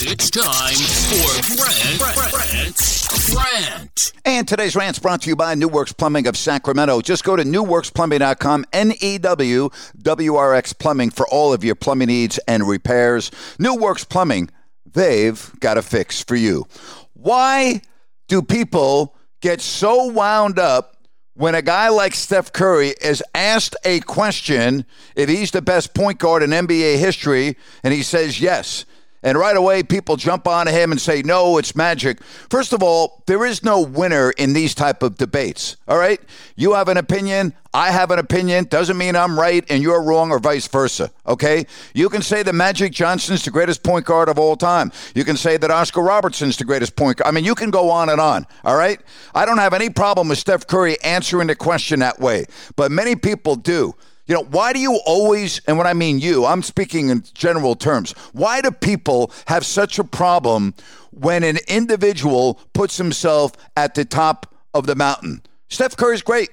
It's time for Grant, Grant, Grant. And today's rant's brought to you by New Works Plumbing of Sacramento. Just go to newwrxplumbing.com, N E W W R X Plumbing for all of your plumbing needs and repairs. New Works Plumbing, they've got a fix for you. Why do people get so wound up when a guy like Steph Curry is asked a question if he's the best point guard in NBA history and he says yes? And right away, people jump on him and say, no, it's magic. First of all, there is no winner in these type of debates. All right? You have an opinion. I have an opinion. Doesn't mean I'm right and you're wrong or vice versa. Okay? You can say that Magic Johnson's the greatest point guard of all time. You can say that Oscar Robertson's the greatest point guard. I mean, you can go on and on. All right? I don't have any problem with Steph Curry answering the question that way, but many people do. You know, why do you always, and when I mean you, I'm speaking in general terms, why do people have such a problem when an individual puts himself at the top of the mountain? Steph Curry's great.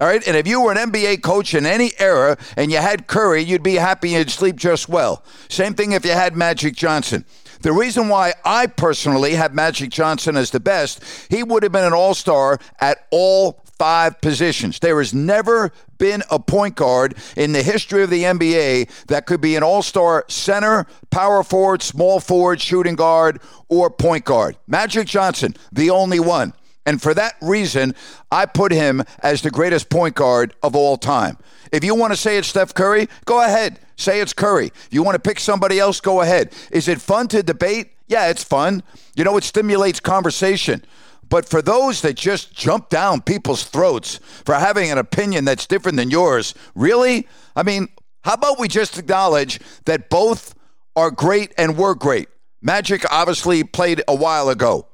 All right. And if you were an NBA coach in any era and you had Curry, you'd be happy and sleep just well. Same thing if you had Magic Johnson. The reason why I personally have Magic Johnson as the best, he would have been an all star at all five positions. There has never been a point guard in the history of the NBA that could be an all star center, power forward, small forward, shooting guard, or point guard. Magic Johnson, the only one. And for that reason, I put him as the greatest point guard of all time. If you want to say it's Steph Curry, go ahead. Say it's Curry. You want to pick somebody else, go ahead. Is it fun to debate? Yeah, it's fun. You know, it stimulates conversation. But for those that just jump down people's throats for having an opinion that's different than yours, really? I mean, how about we just acknowledge that both are great and were great? Magic obviously played a while ago.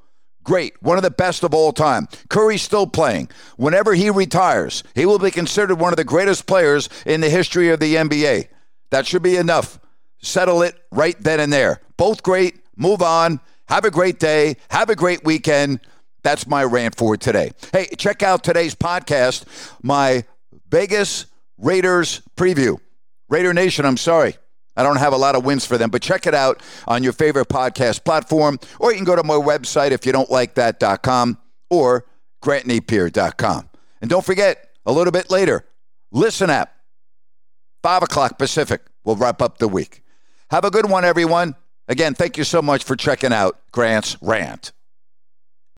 Great. One of the best of all time. Curry's still playing. Whenever he retires, he will be considered one of the greatest players in the history of the NBA. That should be enough. Settle it right then and there. Both great. Move on. Have a great day. Have a great weekend. That's my rant for today. Hey, check out today's podcast, my Vegas Raiders preview. Raider Nation, I'm sorry. I don't have a lot of wins for them, but check it out on your favorite podcast platform, or you can go to my website if you don't like that.com or grantnapier.com. And don't forget, a little bit later, listen app, 5 o'clock Pacific. We'll wrap up the week. Have a good one, everyone. Again, thank you so much for checking out Grant's Rant.